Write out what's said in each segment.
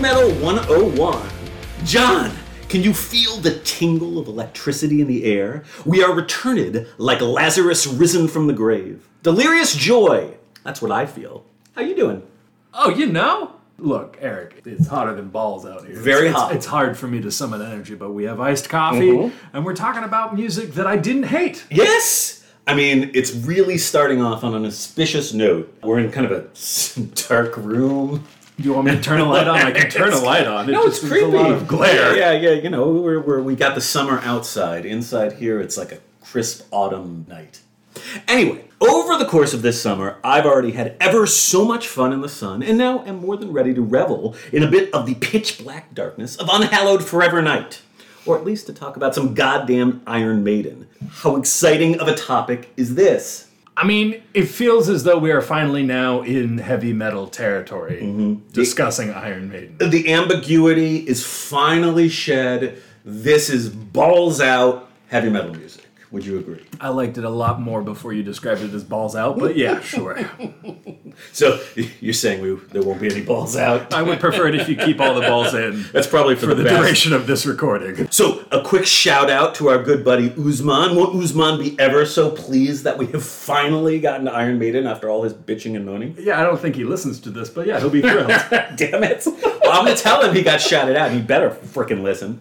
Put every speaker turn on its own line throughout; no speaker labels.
Heavy Metal 101. John, can you feel the tingle of electricity in the air? We are returned like Lazarus risen from the grave. Delirious joy. That's what I feel. How you doing?
Oh, you know? Look, Eric, it's hotter than balls out here.
Very
It's- it's-
hot.
It's, hard for me to summon energy, but we have iced coffee, mm-hmm. and we're talking about music that I didn't hate.
Yes! I mean, it's really starting off on an auspicious note. We're in kind of a dark room.
Do you want me to turn a light on? I can turn a light on. It
No, it's creepy.
a lot of glare.
Yeah, yeah, yeah. You know, we're, we're, we got the summer outside. Inside here, it's like a crisp autumn night. Anyway, over the course of this summer, I've already had ever so much fun in the sun, and now am more than ready to revel in a bit of the pitch black darkness of unhallowed forever night. Or at least to talk about some goddamn Iron Maiden. How exciting of a topic is this?
I mean, it feels as though we are finally now in heavy metal territory
Mm-hmm.
discussing Iron Maiden.
the ambiguity is finally shed. This is balls out heavy metal music. Would you agree?
I liked it a lot more before you described it as balls out, but yeah, sure.
So you're saying we, there won't be any balls out?
I would prefer it if you keep all the balls in
That's probably for,
for
the,
the duration of this recording.
So a quick shout out to our good buddy Uzman. Won't Uzman be ever so pleased that we have finally gotten to Iron Maiden after all his bitching and moaning?
Yeah, I don't think he listens to this, but yeah, he'll be thrilled.
Damn it. Well, I'm going to tell him he got shouted out. He better frickin' listen.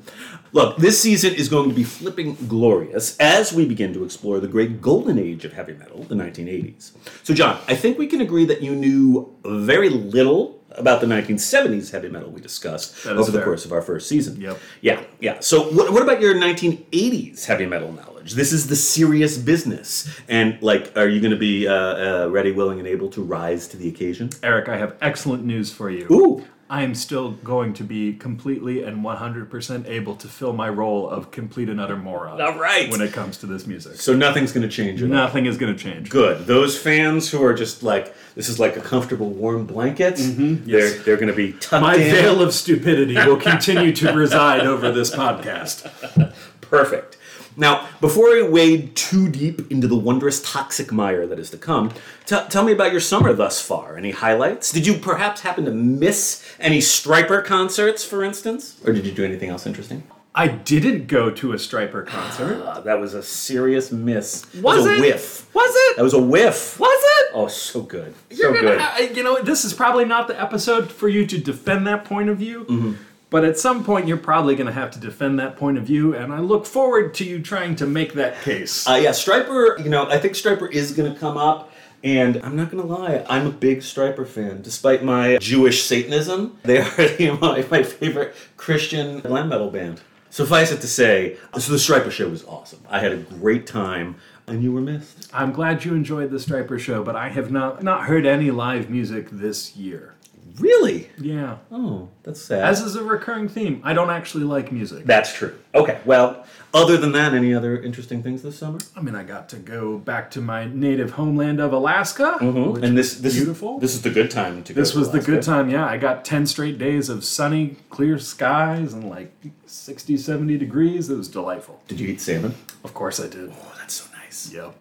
Look, this season is going to be flipping glorious as we begin to explore the great golden age of heavy metal, the 1980s. So, John, I think we can agree that you knew very little about the 1970s heavy metal we discussed over the course of our first season.
Yep.
Yeah, yeah. So, what, what about your 1980s heavy metal knowledge? This is the serious business. And, like, are you going to be uh, uh, ready, willing, and able to rise to the occasion?
Eric, I have excellent news for you.
Ooh.
I am still going to be completely and 100% able to fill my role of complete and utter moron.
All right.
When it comes to this music.
So nothing's going to change at all.
Nothing is going to change.
Good. Those fans who are just like, this is like a comfortable warm blanket. Mm-hmm. They're
Yes.
they're going to be tucked
My
in.
veil of stupidity will continue to reside over this podcast.
Perfect. Now, before we wade too deep into the wondrous toxic mire that is to come, t- tell me about your summer thus far. Any highlights? Did you perhaps happen to miss any Stryper concerts, for instance, or did you do anything else interesting?
I didn't go to a Stryper concert.
Uh, that was a serious miss. That
Was
a
it?
whiff.
Was it?
That was a whiff.
Was it?
Oh, so good. So
You're gonna,
good.
I- you know, this is probably not the episode for you to defend that point of view.
Mm-hmm.
But at some point, you're probably going to have to defend that point of view, and I look forward to you trying to make that case.
Uh, yeah, Stryper. You know, I think Stryper is going to come up, and I'm not to lie, I'm a big Stryper fan. Despite my Jewish Satanism, they are my, my favorite Christian glam metal band. Suffice it to say, so the Stryper show was awesome. I had a great time, and you were missed.
I'm glad you enjoyed the Stryper show, but I have not not heard any live music this year.
Really?
Yeah,
Oh, that's sad.
as is a recurring theme, I don't actually like music.
that's true. Okay, well, other than that, any other interesting things this summer?
I mean, I got to go back to my native homeland of Alaska. Mm-hmm. which
and this, this
beautiful.
Is, this is the good time to go.
This
to
was the good time, yeah. I got 10 straight days of sunny, clear skies and like 60, 70 degrees. It was delightful.
Did you eat salmon?
Of course I did.
Oh, that's so nice.
Yep.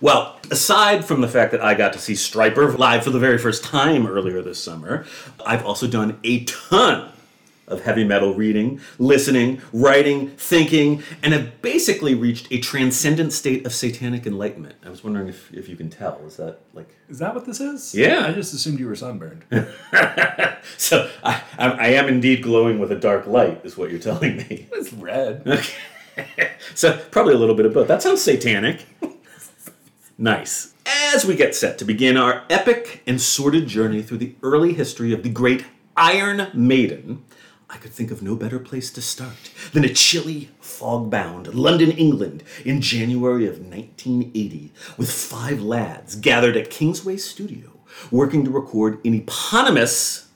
Well, aside from the fact that I got to see Stryper live for the very first time earlier this summer, I've also done a ton of heavy metal reading, listening, writing, thinking, and have basically reached a transcendent state of satanic enlightenment. I was wondering if, if you can tell. Is that like.
Is that what this is?
Yeah.
I just assumed you were sunburned.
So I, I, I am indeed glowing with a dark light, is what you're telling me.
it's red. Okay.
So probably a little bit of both. That sounds satanic. Nice. As we get set to begin our epic and sordid journey through the early history of the great Iron Maiden, I could think of no better place to start than a chilly, fog-bound London, England in January of 1980, with five lads gathered at Kingsway Studio working to record an eponymous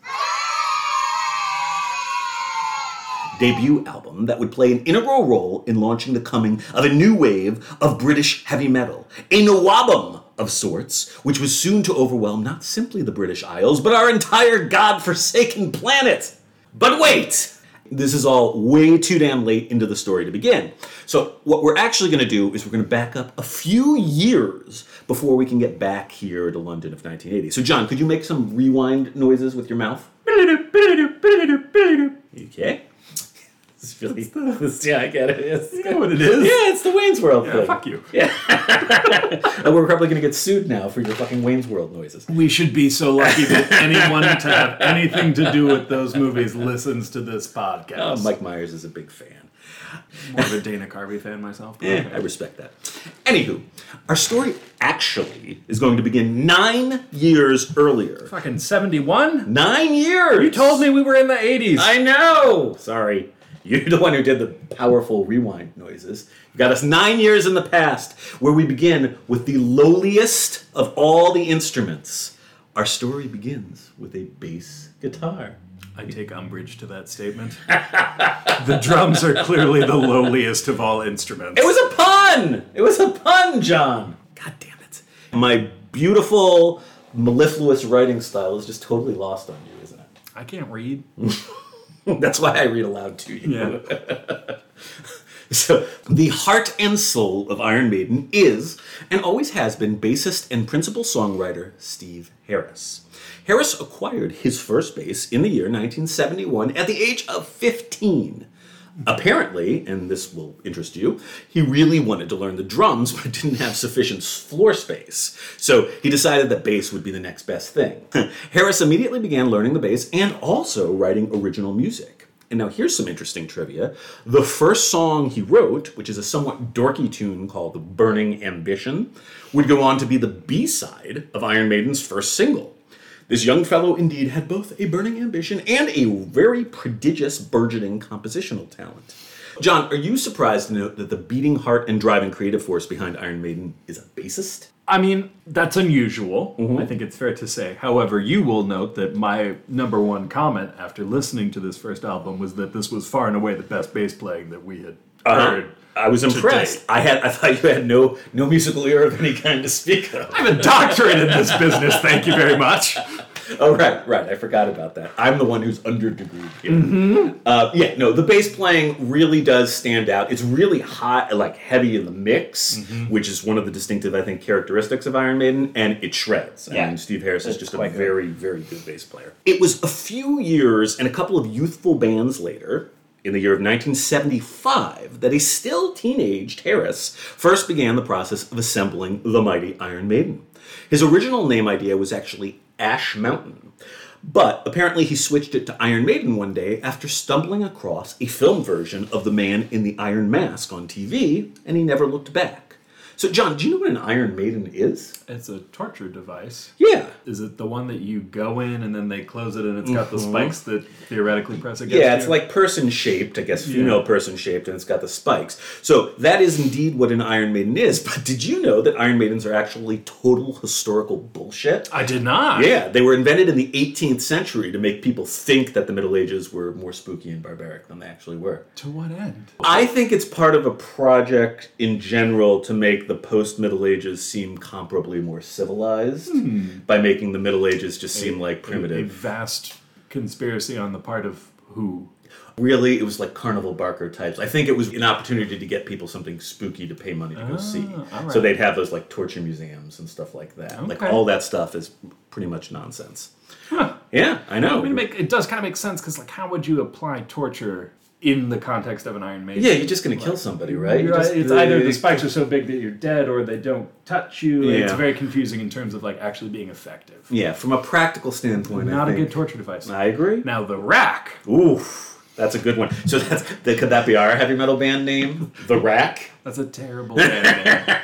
debut album that would play an integral role in launching the coming of a new wave of British heavy metal, a Nawabum of sorts, which was soon to overwhelm not simply the British Isles, but our entire god-forsaken planet. But wait! This is all way too damn late into the story to begin. So, what we're actually going to do is we're going to back up a few years before we can get back here to London of 1980. So, John, could you make some rewind noises with your mouth? Okay. It's really, this, yeah, I get it. It's,
You know what it is?
yeah, it's the Wayne's World
Yeah,
thing.
fuck you. Yeah.
And we're probably going to get sued now for your fucking Wayne's World noises.
We should be so lucky that anyone to have anything to do with those movies listens to this podcast.
Oh, Mike Myers is a big fan.
More of a Dana Carvey fan myself.
Yeah,
okay.
I respect that. Anywho, our story actually is going to begin nine years earlier.
Fucking 71?
Nine years!
You told me we were in the 80s.
I know! Sorry. You're the one who did the powerful rewind noises. You got us nine years in the past, where we begin with the lowliest of all the instruments. Our story begins with a bass guitar.
I take umbrage to that statement. the drums are clearly the lowliest of all instruments.
It was a pun! It was a pun, John! God damn it. My beautiful, mellifluous writing style is just totally lost on you, isn't it?
I can't read.
That's why I read aloud to you.
Yeah.
So, the heart and soul of Iron Maiden is, and always has been, bassist and principal songwriter Steve Harris. Harris acquired his first bass in the year 1971 at the age of 15. Apparently, and this will interest you, he really wanted to learn the drums but didn't have sufficient floor space. So he decided that bass would be the next best thing. Harris immediately began learning the bass and also writing original music. And now here's some interesting trivia. The first song he wrote, which is a somewhat dorky tune called The Burning Ambition, would go on to be the B side of Iron Maiden's first single. This young fellow indeed had both a burning ambition and a very prodigious burgeoning compositional talent. John, are you surprised to note that the beating heart and driving creative force behind Iron Maiden is a bassist?
I mean, that's unusual.
Mm-hmm.
I think it's fair to say. However, you will note that my number one comment after listening to this first album was that this was far and away the best bass playing that we had Uh-huh. heard.
I was impressed. I had I thought you had no no musical ear of any kind to speak of.
I have a doctorate in this business, thank you very much.
Oh right, right. I forgot about that. I'm the one who's under degreed here. Mm-hmm. Uh, yeah, no, the bass playing really does stand out. It's really hot, like heavy in the mix, mm-hmm. which is one of the distinctive, I think, characteristics of Iron Maiden, and it shreds. I
Yeah.
mean, Steve Harris is just a
good.
very, very good bass player. It was a few years and a couple of youthful bands later. In the year of 1975, that a still teenaged Harris first began the process of assembling the mighty Iron Maiden. His original name idea was actually Ash Mountain, but apparently he switched it to Iron Maiden one day after stumbling across a film version of the man in the Iron Mask on TV, and he never looked back. So, John, do you know what an Iron Maiden is?
It's a torture device.
Yeah.
Is it the one that you go in and then they close it and it's got the spikes that theoretically press against
Mm-hmm. Yeah, it's
you?
like person shaped, I guess female person shaped, and it's got the spikes. So that is indeed what an Iron Maiden is. But did you know that Iron Maidens are actually total historical bullshit?
I did not.
Yeah, they were invented in the 18th century to make people think that the Middle Ages were more spooky and barbaric than they actually were.
To what end?
I think it's part of a project in general to make the post Middle Ages seem comparably more civilized hmm. by making the Middle Ages just seem like primitive.
A
primitive.
vast conspiracy on the part of who?
Really, it was like Carnival Barker types. I think it was an opportunity to get people something spooky to pay money to go see.
Ah, right.
So they'd have those like torture museums and stuff like that. Like all that stuff is pretty much nonsense. Yeah, I know.
I mean, it, make, it does kind of make sense because, like, how would you apply torture in the context of an Iron Maiden?
yeah, you're just gonna kill somebody, right? You
You're right,
just-
it's either the spikes are so big that you're dead, or they don't touch you. It's very confusing in terms of like actually being effective.
Yeah, from a practical standpoint,
Not
I
a good torture device.
I agree.
Now the rack.
Oof, that's a good one. So that's that, could that be our heavy metal band name? The Rack.
That's a terrible band name.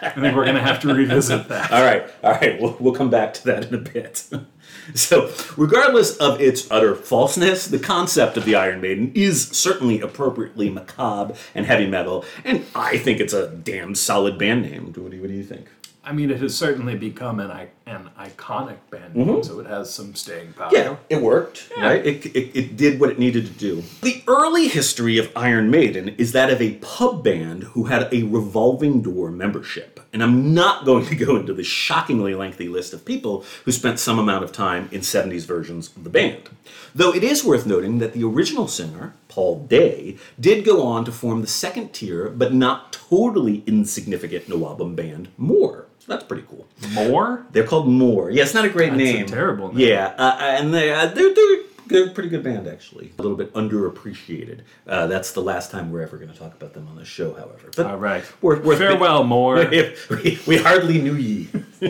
I think we're gonna have to revisit that.
All right, all right. We'll, we'll come back to that in a bit. so, regardless of its utter falseness, the concept of the Iron Maiden is certainly appropriately macabre and heavy metal, and I think it's a damn solid band name. What do you, what do you think?
I mean, it has certainly become an an iconic band name, so it has some staying power.
Mm-hmm. Yeah, it worked, right? It, it, it did what it needed to do. The early history of Iron Maiden is that of a pub band who had a revolving door membership. And I'm not going to go into the shockingly lengthy list of people who spent some amount of time in 70s versions of the band. Though it is worth noting that the original singer, Paul Day, did go on to form the second tier but not totally insignificant Nawabum band, More. So that's pretty cool.
More?
They're called More. Yeah, it's not a great
That's a
name.
terrible name.
Yeah, uh, and they uh, they're, they're Good, pretty good band, actually. A little bit underappreciated. Uh, that's the last time we're ever going to talk about them on the show, however. But
All right.
We're, we're
Farewell, more.
we, we hardly knew ye.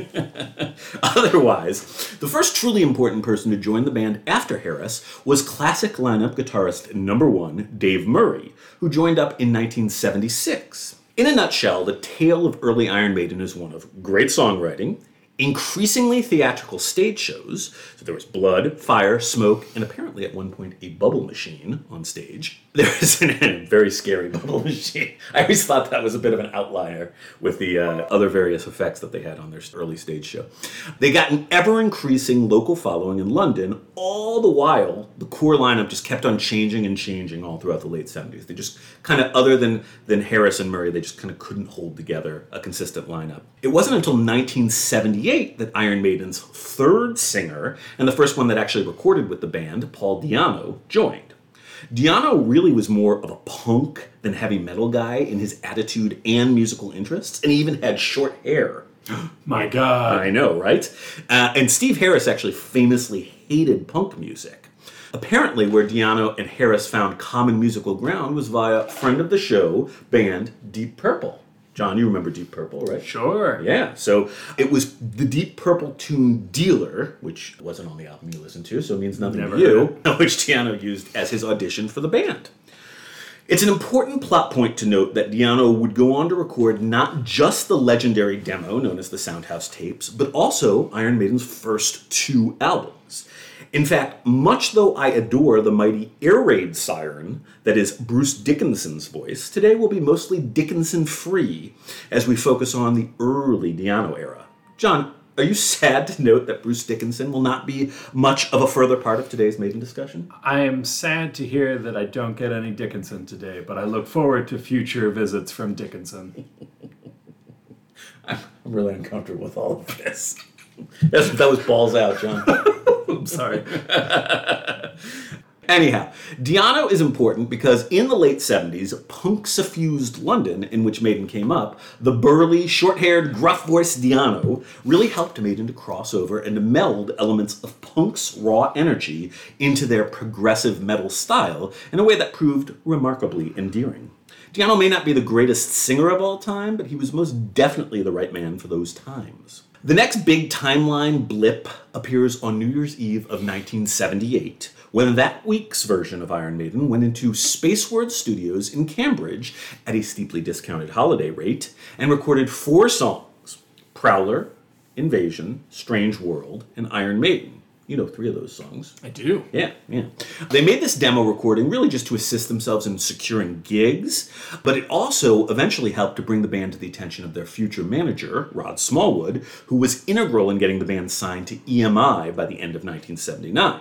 Otherwise, the first truly important person to join the band after Harris was classic lineup guitarist number one, Dave Murray, who joined up in 1976. In a nutshell, the tale of early Iron Maiden is one of great songwriting, increasingly theatrical stage shows. So there was blood, fire, smoke, and apparently at one point a bubble machine on stage. There was a very scary bubble machine. I always thought that was a bit of an outlier with the uh, other various effects that they had on their early stage show. They got an ever increasing local following in London, all the while the core lineup just kept on changing and changing all throughout the late 70s. They just kind of, other than, than Harris and Murray, they just kind of couldn't hold together a consistent lineup. It wasn't until 1978 that Iron Maiden's third singer, and the first one that actually recorded with the band, Paul Di'Anno, joined. Di'Anno really was more of a punk than heavy metal guy in his attitude and musical interests, and he even had short hair.
My God.
I know, right? Uh, and Steve Harris actually famously hated punk music. Apparently, where Di'Anno and Harris found common musical ground was via friend of the show band Deep Purple. John, you remember Deep Purple, right?
Sure.
Yeah, so it was the Deep Purple tune Dealer, which wasn't on the album you listened to, so it means nothing
Never
to you, which Di'Anno used as his audition for the band. It's an important plot point to note that Di'Anno would go on to record not just the legendary demo known as the Soundhouse tapes, but also Iron Maiden's first two albums. In fact, much though I adore the mighty air raid siren that is Bruce Dickinson's voice, today will be mostly Dickinson free as we focus on the early Di'Anno era. John, are you sad to note that Bruce Dickinson will not be much of a further part of today's Maiden discussion?
I am sad to hear that I don't get any Dickinson today, but I look forward to future visits from Dickinson.
I'm really uncomfortable with all of this. That's, that was balls out, John.
I'm sorry.
Anyhow, Di'Anno is important because in the late 70s, punk suffused London, in which Maiden came up, the burly, short haired, gruff voiced Di'Anno really helped Maiden to cross over and to meld elements of punk's raw energy into their progressive metal style in a way that proved remarkably endearing. Di'Anno may not be the greatest singer of all time, but he was most definitely the right man for those times. The next big timeline blip appears on New Year's Eve of 1978, when that week's version of Iron Maiden went into Spaceward Studios in Cambridge at a steeply discounted holiday rate and recorded four songs Prowler, Invasion, Strange World, and Iron Maiden. You know three of those songs.
I do.
Yeah, yeah. They made this demo recording really just to assist themselves in securing gigs, but it also eventually helped to bring the band to the attention of their future manager, Rod Smallwood, who was integral in getting the band signed to EMI by the end of 1979.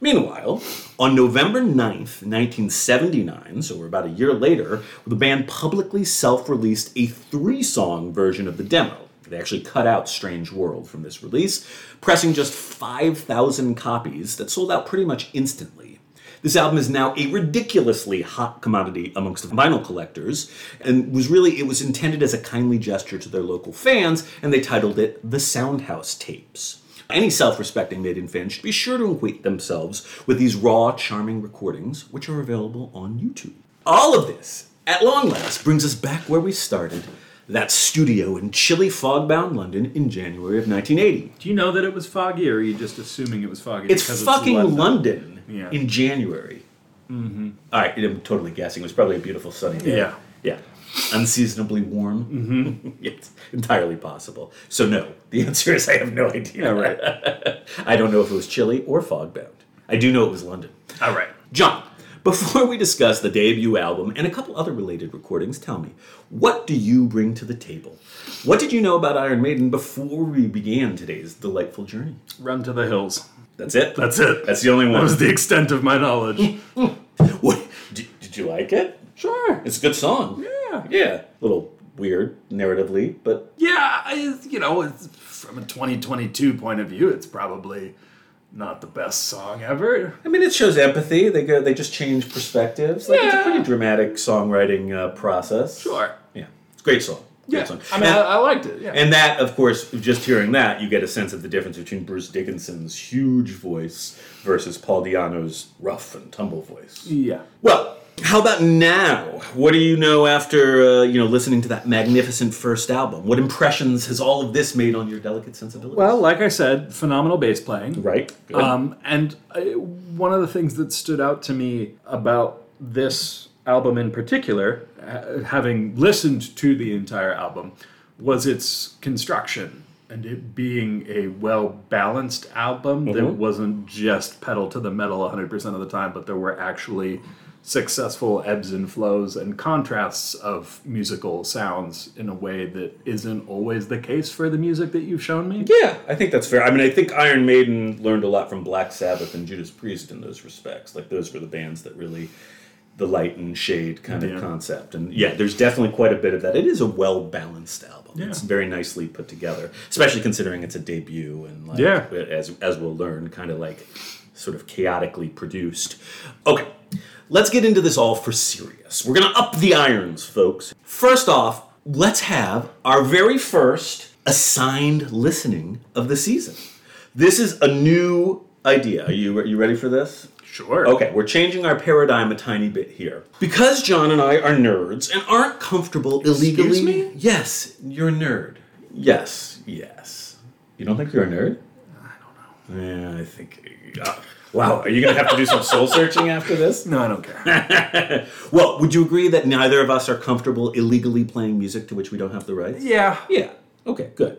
Meanwhile, on November 9th, 1979, so we're about a year later, the band publicly self released a three song version of the demo. They actually cut out Strange World from this release, pressing just 5,000 copies that sold out pretty much instantly. This album is now a ridiculously hot commodity amongst vinyl collectors, and was really it was intended as a kindly gesture to their local fans, and they titled it The Soundhouse Tapes. Any self-respecting Maiden fan should be sure to acquaint themselves with these raw, charming recordings, which are available on YouTube. All of this, at long last, brings us back where we started, that studio in chilly, fog-bound London in January of 1980.
Do you know that it was foggy, or are you just assuming it was foggy?
It's fucking
London?
London
Yeah.
in January. Mm-hmm. All right, I'm totally guessing. It was probably a beautiful sunny day.
Yeah.
Yeah. Unseasonably warm. Mm-hmm. it's entirely possible. So, no. The answer is I have no idea.
Yeah, right.
I don't know if it was chilly or fog bound. I do know it was London.
All right.
John, before we discuss the debut album and a couple other related recordings, tell me, what do you bring to the table? What did you know about Iron Maiden before we began today's delightful journey?
Run to the hills.
That's it?
That's it.
That's the only one.
That was the extent of my knowledge.
What, did, did you like it?
sure.
It's a good song.
Yeah.
Yeah. A little weird narratively, but
Yeah, I, you know, it's, from a 2022 point of view, it's probably not the best song ever.
I mean, it shows empathy. They go, they just change perspectives. Like it's a pretty dramatic songwriting uh, process.
Sure.
Yeah, it's a great song. Great song.
I mean,
And-
I, I liked it. Yeah.
And that, of course, just hearing that, you get a sense of the difference between Bruce Dickinson's huge voice versus Paul Di'Anno's rough and tumble voice.
yeah.
Well, how about now? What do you know after uh, you know listening to that magnificent first album? What impressions has all of this made on your delicate sensibilities?
Well, like I said, phenomenal bass playing.
right.
Um, and uh, one of the things that stood out to me about this album in particular, ha- having listened to the entire album, was its construction and it being a well balanced album that wasn't just pedal to the metal 100% of the time, but there were actually successful ebbs and flows and contrasts of musical sounds in a way that isn't always the case for the music that you've shown me.
yeah, I think that's fair. I mean, I think Iron Maiden learned a lot from Black Sabbath and Judas Priest in those respects. Like those were the bands that really the light and shade kind
Yeah.
of concept. And yeah, there's definitely quite a bit of that. It is a well balanced album.
Yeah.
It's very nicely put together, especially considering it's a debut and like
Yeah.
as as we'll learn, kind of like sort of chaotically produced. Okay. Let's get into this all for serious. We're going to up the irons, folks. First off, let's have our very first assigned listening of the season. This is a new idea. Are you are you ready for this?
Sure.
Okay, we're changing our paradigm a tiny bit here. Because John and I are nerds and aren't comfortable illegally.
me?
Yes, you're a nerd. Yes, yes. You don't think you're a nerd? I don't know. Yeah, I think. uh, wow, are you going to have to do some soul searching after this?
No, I don't care.
Well, would you agree that neither of us are comfortable illegally playing music to which we don't have the rights?
yeah.
Yeah. Okay, good.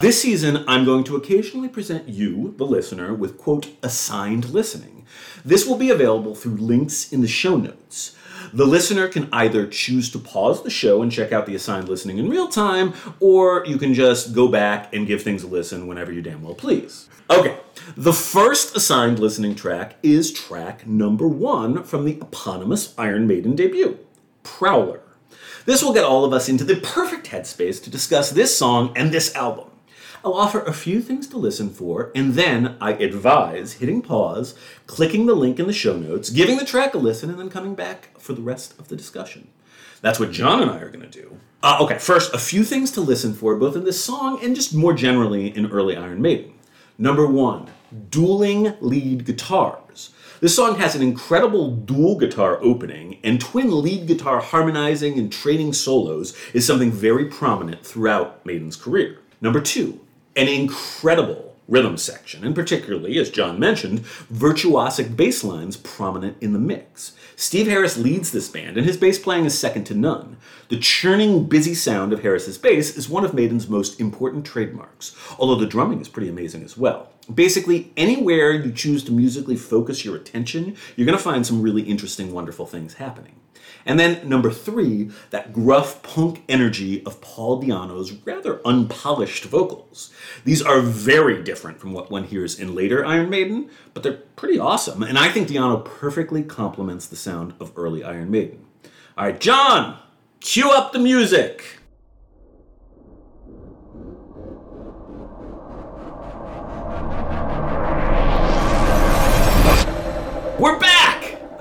This season, I'm going to occasionally present you, the listener, with quote, assigned listening. This will be available through links in the show notes. The listener can either choose to pause the show and check out the assigned listening in real time, or you can just go back and give things a listen whenever you damn well please. Okay, the first assigned listening track is track number one from the eponymous Iron Maiden debut, Prowler. This will get all of us into the perfect headspace to discuss this song and this album. I'll offer a few things to listen for, and then I advise hitting pause, clicking the link in the show notes, giving the track a listen, and then coming back for the rest of the discussion. That's what John and I are going to do. Uh, okay, first, a few things to listen for, both in this song and just more generally in early Iron Maiden. Number one, dueling lead guitars. This song has an incredible dual guitar opening, and twin lead guitar harmonizing and trading solos is something very prominent throughout Maiden's career. Number two, an incredible rhythm section, and particularly, as John mentioned, virtuosic bass lines prominent in the mix. Steve Harris leads this band, and his bass playing is second to none. The churning, busy sound of Harris's bass is one of Maiden's most important trademarks, although the drumming is pretty amazing as well. Basically, anywhere you choose to musically focus your attention, you're going to find some really interesting, wonderful things happening. And then number three, that gruff punk energy of Paul Di'Anno's rather unpolished vocals. These are very different from what one hears in later Iron Maiden, but they're pretty awesome, and I think Di'Anno perfectly complements the sound of early Iron Maiden. All right, John, cue up the music.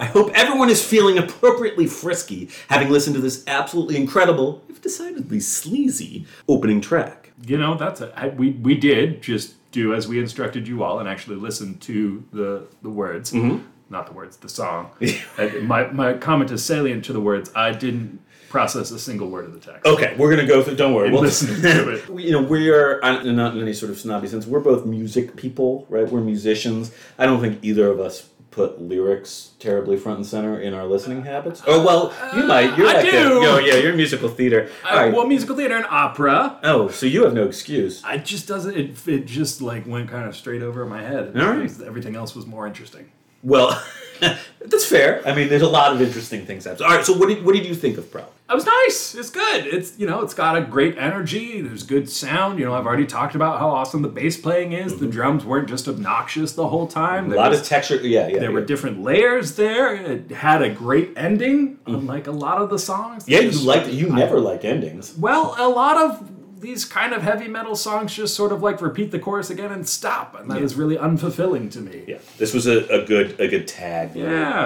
Hope everyone is feeling appropriately frisky, having listened to this absolutely incredible, if decidedly sleazy, opening track.
You know, that's a, I, we we did just do as we instructed you all and actually listen to the the words, mm-hmm. not the words, the song. My my comment is salient to the words. I didn't process a single word of the text.
Okay, we're gonna go through. Don't worry, we'll
listening to it.
You know, we are not in any sort of snobby sense. We're both music people, right? We're musicians. I don't think either of us put lyrics terribly front and center in our listening habits. Oh well, you might. You're
I
like a-
do.
oh yeah, you're musical theater. All
Uh,
right.
well, musical theater and opera.
oh, so you have no excuse.
I just doesn't. It, it just like went kind of straight over my head.
All right.
Everything else was more interesting.
Well, that's fair. I mean, there's a lot of interesting things happening. All right, so what did what did you think of Proud?
It was nice. It's good. It's you know, it's got a great energy. There's good sound. You know, I've already talked about how awesome the bass playing is. The drums weren't just obnoxious the whole time.
Mm-hmm. A
There
lot
was-
of texture. Yeah, yeah.
there
yeah.
were different layers there. It had a great ending, unlike a lot of the songs.
Mm-hmm. yeah, you like you never like endings.
Well, a lot of these kind of heavy metal songs just sort of like repeat the chorus again and stop, and that is really unfulfilling to me.
Yeah, this was a, a good a good tag.
Yeah,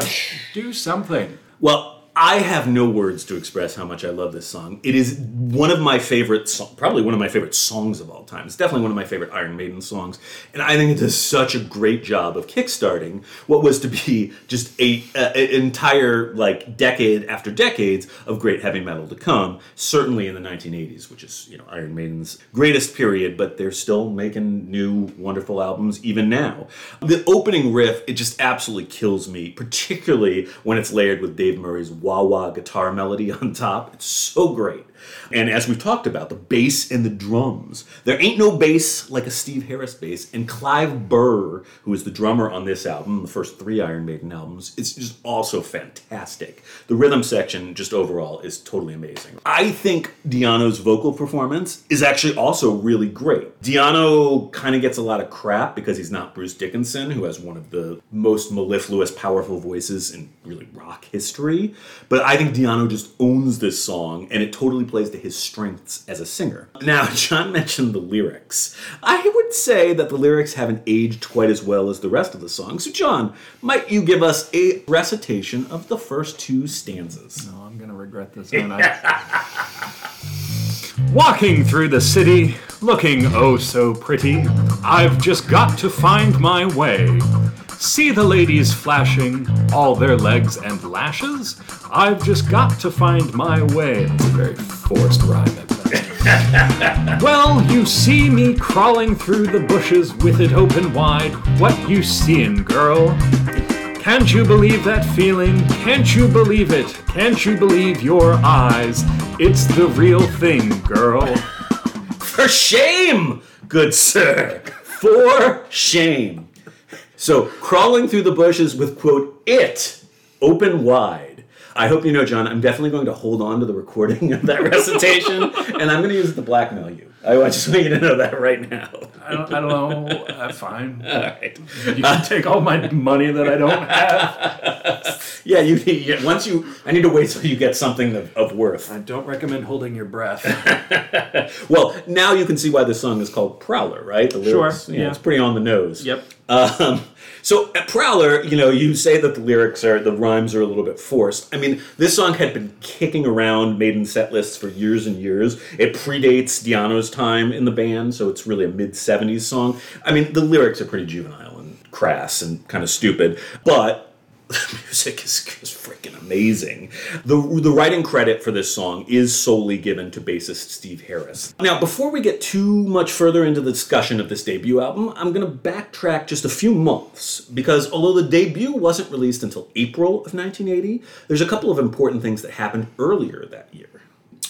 do something.
Well, I have no words to express how much I love this song. It is one of my favorite, so- probably one of my favorite songs of all time. It's definitely one of my favorite Iron Maiden songs, and I think it does such a great job of kickstarting what was to be just a, a- a- entire like decade after decades of great heavy metal to come. Certainly in the 1980s, which is you know Iron Maiden's greatest period, but they're still making new wonderful albums even now. The opening riff, it just absolutely kills me, particularly when it's layered with Dave Murray's wah wah guitar melody on top. It's so great. And as we've talked about, the bass and the drums. There ain't no bass like a Steve Harris bass. And Clive Burr, who is the drummer on this album, the first three Iron Maiden albums, is just also fantastic. The rhythm section, just overall, is totally amazing. I think Di'Anno's vocal performance is actually also really great. Di'Anno kind of gets a lot of crap because he's not Bruce Dickinson, who has one of the most mellifluous, powerful voices in really rock history. But I think Di'Anno just owns this song, and it totally plays to his strengths as a singer. Now, John mentioned the lyrics. I would say that the lyrics haven't aged quite as well as the rest of the song. So, John, might you give us a recitation of the first two stanzas?
No, I'm gonna regret this, aren't I? Walking through the city, looking oh so pretty, I've just got to find my way. See the ladies flashing, all their legs and lashes? I've just got to find my way. It's a very forced rhyme well, you see me crawling through the bushes with it open wide. What you seein', girl? Can't you believe that feeling? Can't you believe it? Can't you believe your eyes? It's the real thing, girl.
For shame, good sir. For shame. So, crawling through the bushes with, quote, it open wide. I hope you know, John, I'm definitely going to hold on to the recording of that recitation, and I'm going to use it to blackmail you. I just want you to know that right now.
I don't, I don't know. Uh, fine.
All right.
You can take all my money that I don't have.
Yeah, you, you once you. I need to wait till you get something of, of worth.
I don't recommend holding your breath.
Well, now you can see why this song is called Prowler, right? The lyrics,
Sure,
yeah,
yeah.
it's pretty on the nose.
Yep.
Um, so at Prowler, you know, you say that the lyrics are the rhymes are a little bit forced. I mean, this song had been kicking around Maiden set lists for years and years. It predates Di'Anno's time in the band, so it's really a mid '70s song. I mean, the lyrics are pretty juvenile and crass and kind of stupid, but the music is, is freaking amazing. The, the writing credit for this song is solely given to bassist Steve Harris. Now, before we get too much further into the discussion of this debut album, I'm going to backtrack just a few months because although the debut wasn't released until April of 1980, there's a couple of important things that happened earlier that year.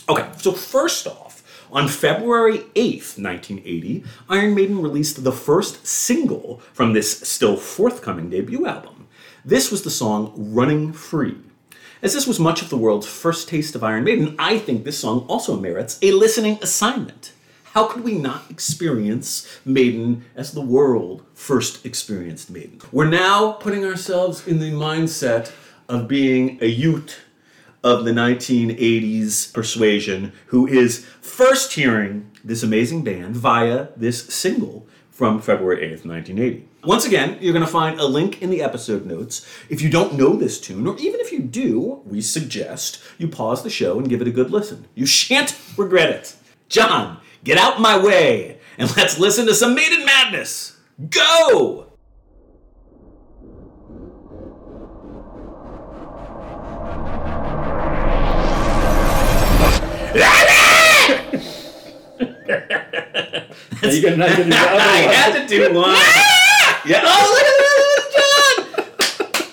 Okay, so first off, on February 8th, 1980, Iron Maiden released the first single from this still forthcoming debut album. This was the song Running Free. As this was much of the world's first taste of Iron Maiden, I think this song also merits a listening assignment. How could we not experience Maiden as the world first experienced Maiden? We're now putting ourselves in the mindset of being a Ute of the 1980s persuasion who is first hearing this amazing band via this single from February 8th, 1980. Once again, you're going to find a link in the episode notes. If you don't know this tune, or even if you do, we suggest you pause the show and give it a good listen. You shan't regret it. John, get out my way and let's listen to some Maiden Madness. Go!
You gonna, gonna do the other
I had to do one. Yeah. Oh, look at this,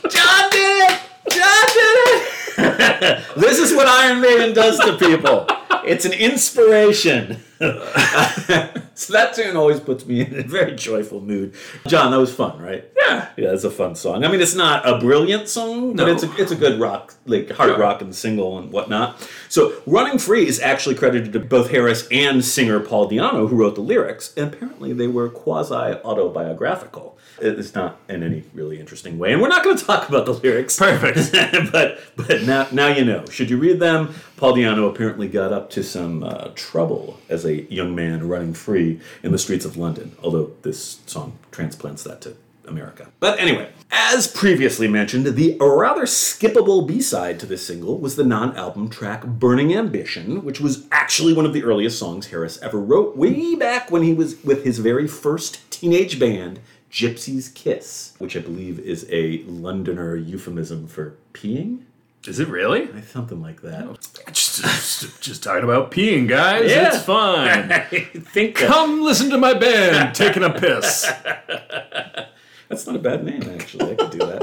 John! John did it! John did it! this is what Iron Maiden does to people. It's an inspiration. so that tune always puts me in a very joyful mood. John, that was fun, right?
Yeah.
Yeah, it's a fun song. I mean, it's not a brilliant song, but it's a it's a good rock, like hard
Sure.
rock and single and whatnot. So, "Running Free" is actually credited to both Harris and singer Paul Di'Anno, who wrote the lyrics, and apparently they were quasi autobiographical. It's not in any really interesting way, and we're not going to talk about the lyrics.
Perfect.
but but now now you know. Should you read them? Paul Di'Anno apparently got up to some uh, trouble as a young man running free in the streets of London. Although this song transplants that to America. But anyway, as previously mentioned, the rather skippable B side to this single was the non album track Burning Ambition, which was actually one of the earliest songs Harris ever wrote way back when he was with his very first teenage band, Gypsy's Kiss, which I believe is a Londoner euphemism for peeing.
Is it really?
Something like that.
Just, just, just talking about peeing, guys.
Yeah.
It's fine.
I think that-
Come listen to my band taking a piss.
that's not a bad name, actually. I could do that.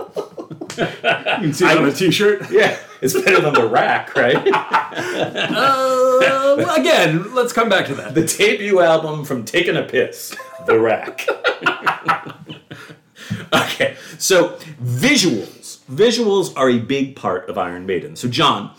You can see it on a t-shirt.
Yeah, it's better than the rack, right?
Uh, again, let's come back to that.
the debut album from Taking a Piss, The Rack. Okay, so visuals. Visuals are a big part of Iron Maiden. So, John,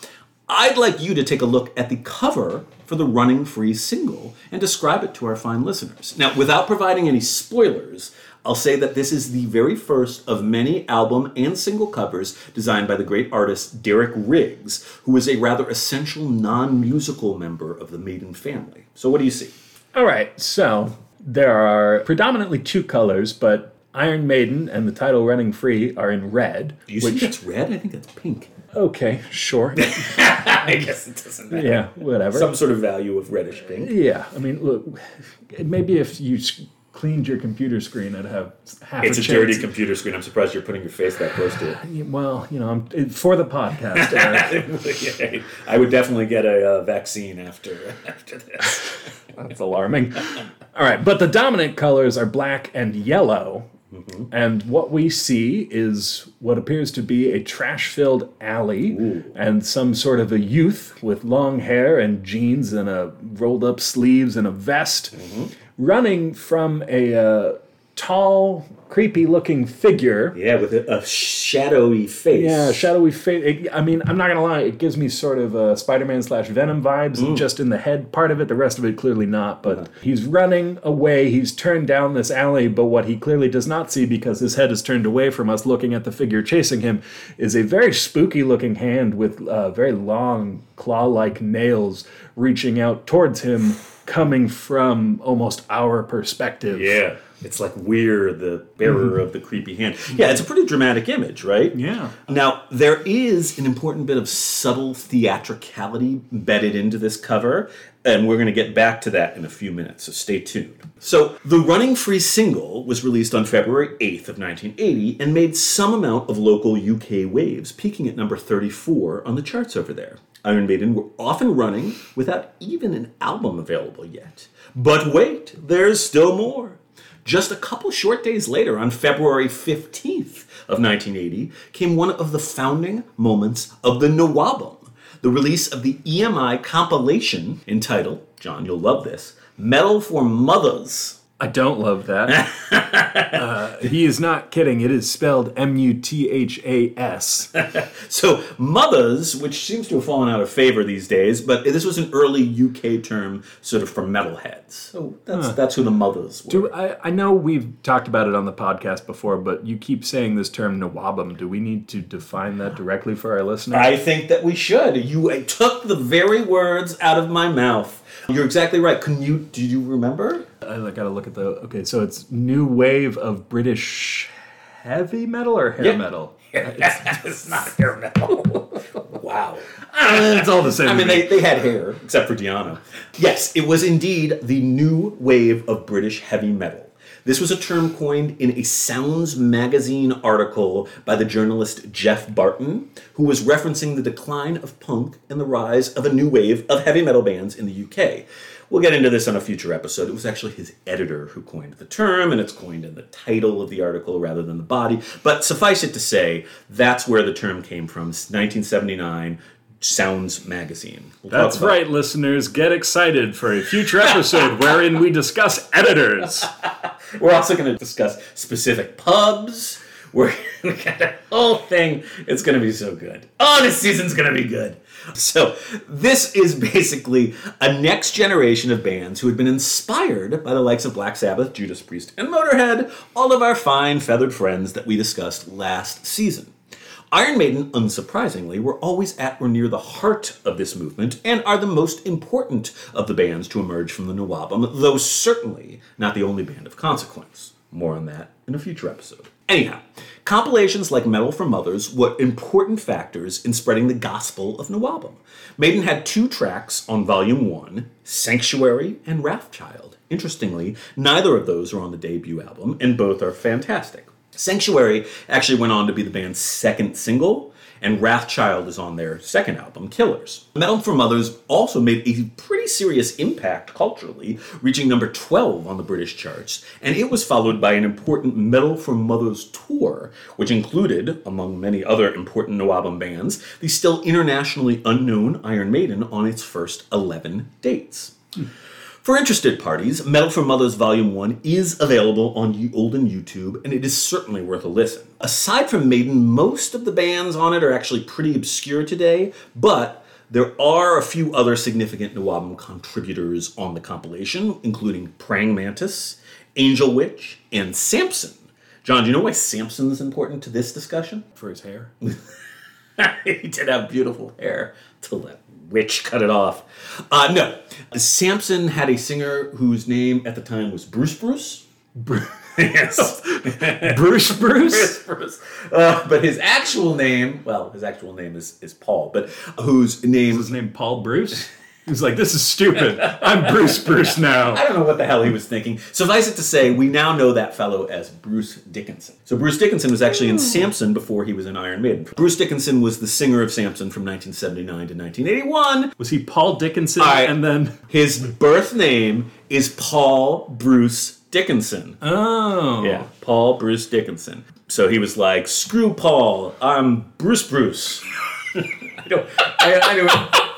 I'd like you to take a look at the cover for the Running Free single and describe it to our fine listeners. Now, without providing any spoilers, I'll say that this is the very first of many album and single covers designed by the great artist Derek Riggs, who is a rather essential non musical member of the Maiden family. So, what do you see?
All right, so there are predominantly two colors, but Iron Maiden and the title Running Free are in red.
Do you think that's red? I think that's pink.
Okay, sure.
I guess it doesn't matter.
yeah, whatever.
Some sort of value of reddish pink.
yeah, I mean, look, maybe if you cleaned your computer screen, I'd have half
It's
a
a dirty computer screen. I'm surprised you're putting your face that close to it.
Well, you know, I'm, for the podcast, Eric.
I would definitely get a uh, vaccine after after this.
That's alarming. All right, but the dominant colors are black and yellow. And what we see is what appears to be a trash filled alley and some sort of a youth with long hair and jeans and a rolled up sleeves and a vest running from a uh, tall, creepy looking figure.
Yeah, with a, a shadowy face.
Yeah, shadowy face. I mean, I'm not gonna lie. It gives me sort of uh, Spider-Man slash Venom vibes, just in the head part of it. The rest of it clearly not. But he's running away. He's turned down this alley, but what he clearly does not see, because his head is turned away from us, looking at the figure chasing him, is a very spooky-looking hand with uh, very long claw-like nails reaching out towards him, coming from almost our perspective.
Yeah. It's like we're the bearer mm-hmm. of the creepy hand. Yeah, it's a pretty dramatic image, right?
Yeah.
Now, there is an important bit of subtle theatricality embedded into this cover, and we're going to get back to that in a few minutes, so stay tuned. So, the Running Free single was released on February 8th of 1980 and made some amount of local UK waves, peaking at number 34 on the charts over there. Iron Maiden were often running without even an album available yet. But wait, there's still more. Just a couple short days later, on February 15th of 1980, came one of the founding moments of the Nawabum, the release of the EMI compilation entitled, John, you'll love this, Metal for Muthas.
I don't love that. uh, he is not kidding. It is spelled M U T H A S.
So, mothers, which seems to have fallen out of favor these days, but this was an early UK term sort of for metalheads. So that's, that's who the mothers were.
Do I, I know we've talked about it on the podcast before, but you keep saying this term Nawabum. Do we need to define that directly for our listeners?
I think that we should. You took the very words out of my mouth. You're exactly right. Can you? Do you remember?
I, gotta look at the. Okay, so it's new wave of British heavy metal or hair
Yeah.
metal?
it's not hair metal. wow.
it's all the same.
I mean, they, they had hair, except for Di'Anno. Yes, it was indeed the new wave of British heavy metal. This was a term coined in a Sounds magazine article by the journalist Geoff Barton, who was referencing the decline of punk and the rise of a new wave of heavy metal bands in the UK. We'll get into this on a future episode. It was actually his editor who coined the term, and it's coined in the title of the article rather than the body. But suffice it to say, that's where the term came from 1979, Sounds Magazine. We'll
That's right, listeners. Get excited for a future episode wherein we discuss editors.
We're also going to discuss specific pubs. We're we got a whole thing. It's going to be so good. Oh, this season's going to be good. So, this is basically a next generation of bands who had been inspired by the likes of Black Sabbath, Judas Priest, and Motorhead, all of our fine feathered friends that we discussed last season. Iron Maiden, unsurprisingly, were always at or near the heart of this movement and are the most important of the bands to emerge from the new album, though certainly not the only band of consequence. More on that in a future episode. Anyhow, compilations like Metal for Muthas were important factors in spreading the gospel of Nawabum. Maiden had two tracks on Volume 1 Sanctuary and Wrathchild. Interestingly, neither of those are on the debut album, and both are fantastic. Sanctuary actually went on to be the band's second single, and Wrathchild is on their second album, Killers. Metal for Muthas also made a pretty serious impact culturally, reaching number 12 on the British charts, and it was followed by an important Metal for Muthas tour, which included, among many other important NWOBHM bands, the still internationally unknown Iron Maiden on its first 11 dates. For interested parties, Metal for Muthas Volume 1 is available on Olden YouTube, and it is certainly worth a listen. Aside from Maiden, most of the bands on it are actually pretty obscure today, but there are a few other significant NWOBHM contributors on the compilation, including Praying Mantis, Angel Witch, and Samson. John, do you know why Samson is important to this discussion?
For his hair.
he did have beautiful hair till that witch cut it off. Uh, no, Samson had a singer whose name at the time was Bruce Bruce. yes,
Bruce Bruce?
Bruce Bruce. Uh, but his actual name, well, his actual name is, is Paul, but whose name
His name Paul Bruce? He's like, this is stupid. I'm Bruce Bruce now.
I don't know what the hell he was thinking. Suffice it to say, we now know that fellow as Bruce Dickinson. So Bruce Dickinson was actually in hmm. Samson before he was in Iron Maiden. Bruce Dickinson was the singer of Samson from 1979 to 1981.
Was he Paul Dickinson
I-
and then
His birth name is Paul Bruce Dickinson.
Oh.
Yeah, Paul Bruce Dickinson. So he was like, "Screw Paul, I'm Bruce Bruce." I don't. I, I don't.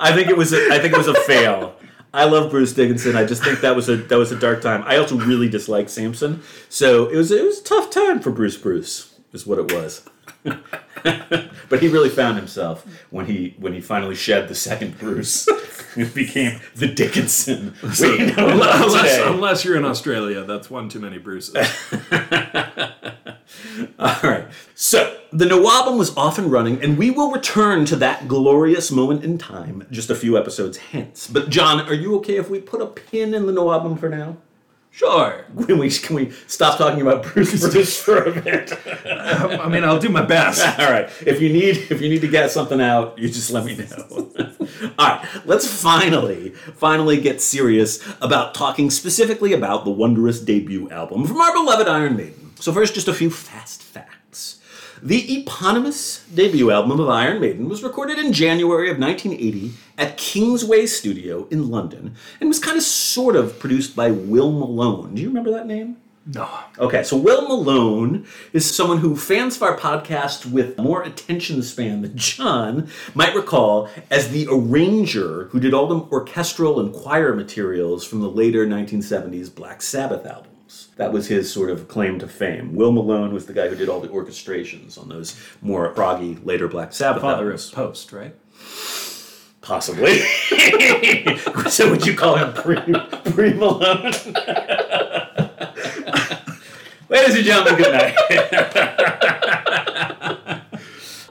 I think it was. A, I think it was a fail. I love Bruce Dickinson. I just think that was a that was a dark time. I also really disliked Samson, so it was it was a tough time for Bruce Bruce. Is what it was. but he really found himself when he when he finally shed the second Bruce. It became the Dickinson. know him
Unless, unless you're in Australia, that's one too many Bruces.
All right. So the NWOBHM was off and running, and we will return to that glorious moment in time just a few episodes hence. But John, are you okay if we put a pin in the NWOBHM for now?
Sure.
Can we can we stop talking about Bruce Bruce for a bit?
Uh, I mean, I'll do my best.
All right. If you need if you need to get something out, you just let me know. All right. Let's finally finally get serious about talking specifically about the wondrous debut album from our beloved Iron Maiden. So first, just a few fast facts. The eponymous debut album of Iron Maiden was recorded in January of 1980 at Kingsway Studio in London and was kind of sort of produced by Will Malone. Do you remember that name?
No.
Okay, so Will Malone is someone who fans of our podcast with more attention span than John might recall as the arranger who did all the orchestral and choir materials from the later 1970s Black Sabbath albums. That was his sort of claim to fame. Will Malone was the guy who did all the orchestrations on those more proggy later Black Sabbath
Father
albums.
of Post, right?
Possibly. so would you call him pre, pre Malone? Ladies and gentlemen, good night.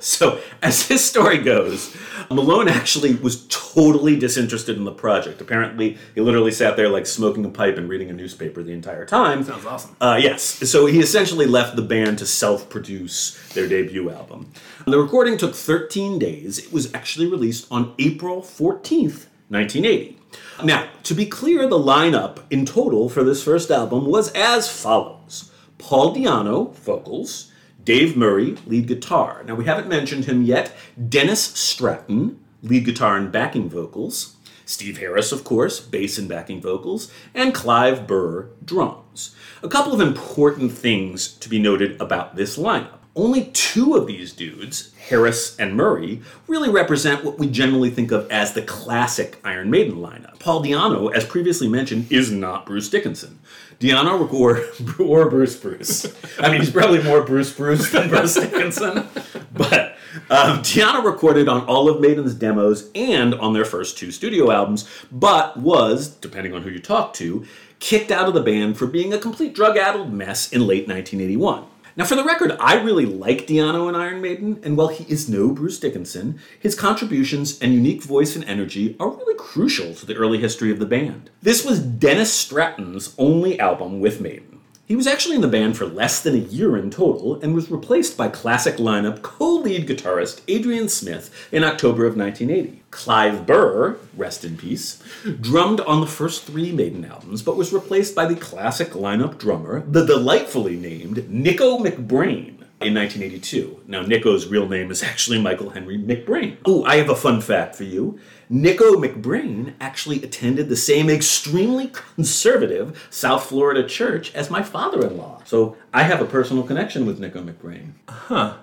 so, as his story goes, Malone actually was totally disinterested in the project. Apparently, he literally sat there like smoking a pipe and reading a newspaper the entire time.
Sounds awesome.
Uh, yes. So he essentially left the band to self produce their debut album. The recording took 13 days. It was actually released on April 14th, 1980. Now, to be clear, the lineup in total for this first album was as follows Paul Di'Anno, vocals. Dave Murray, lead guitar. Now, we haven't mentioned him yet. Dennis Stratton, lead guitar and backing vocals. Steve Harris, of course, bass and backing vocals. And Clive Burr, drums. A couple of important things to be noted about this lineup. Only two of these dudes, Harris and Murray, really represent what we generally think of as the classic Iron Maiden lineup. Paul Di'Anno, as previously mentioned, is not Bruce Dickinson. Di'Anno or, or Bruce Bruce. I mean, he's probably more Bruce Bruce than Bruce Dickinson. But um, Di'Anno recorded on all of Maiden's demos and on their first two studio albums, but was, depending on who you talk to, kicked out of the band for being a complete drug addled mess in late 1981. Now, for the record, I really like Di'Anno in Iron Maiden, and while he is no Bruce Dickinson, his contributions and unique voice and energy are really crucial to the early history of the band. This was Dennis Stratton's only album with Maiden. He was actually in the band for less than a year in total and was replaced by classic lineup co lead guitarist Adrian Smith in October of 1980. Clive Burr, rest in peace, drummed on the first three Maiden albums but was replaced by the classic lineup drummer, the delightfully named Nicko McBrain. In 1982. Now, Nicko's real name is actually Michael Henry McBrain. Oh, I have a fun fact for you. Nicko McBrain actually attended the same extremely conservative South Florida church as my father in law. So I have a personal connection with Nicko McBrain.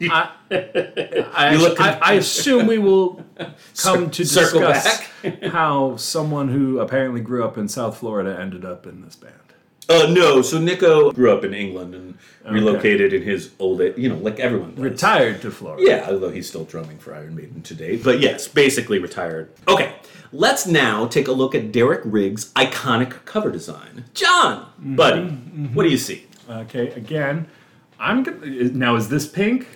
I, I,
You look
I, I assume we will come to
Circle
discuss how someone who apparently grew up in South Florida ended up in this band.
Uh, no, so Nicko grew up in England and relocated in his old age, you know, like everyone does.
Retired to Florida.
Yeah, although he's still drumming for Iron Maiden today. But yes, basically retired. Okay, let's now take a look at Derek Riggs' iconic cover design. John, buddy, what do you see?
Okay, again, I'm gonna, now is this pink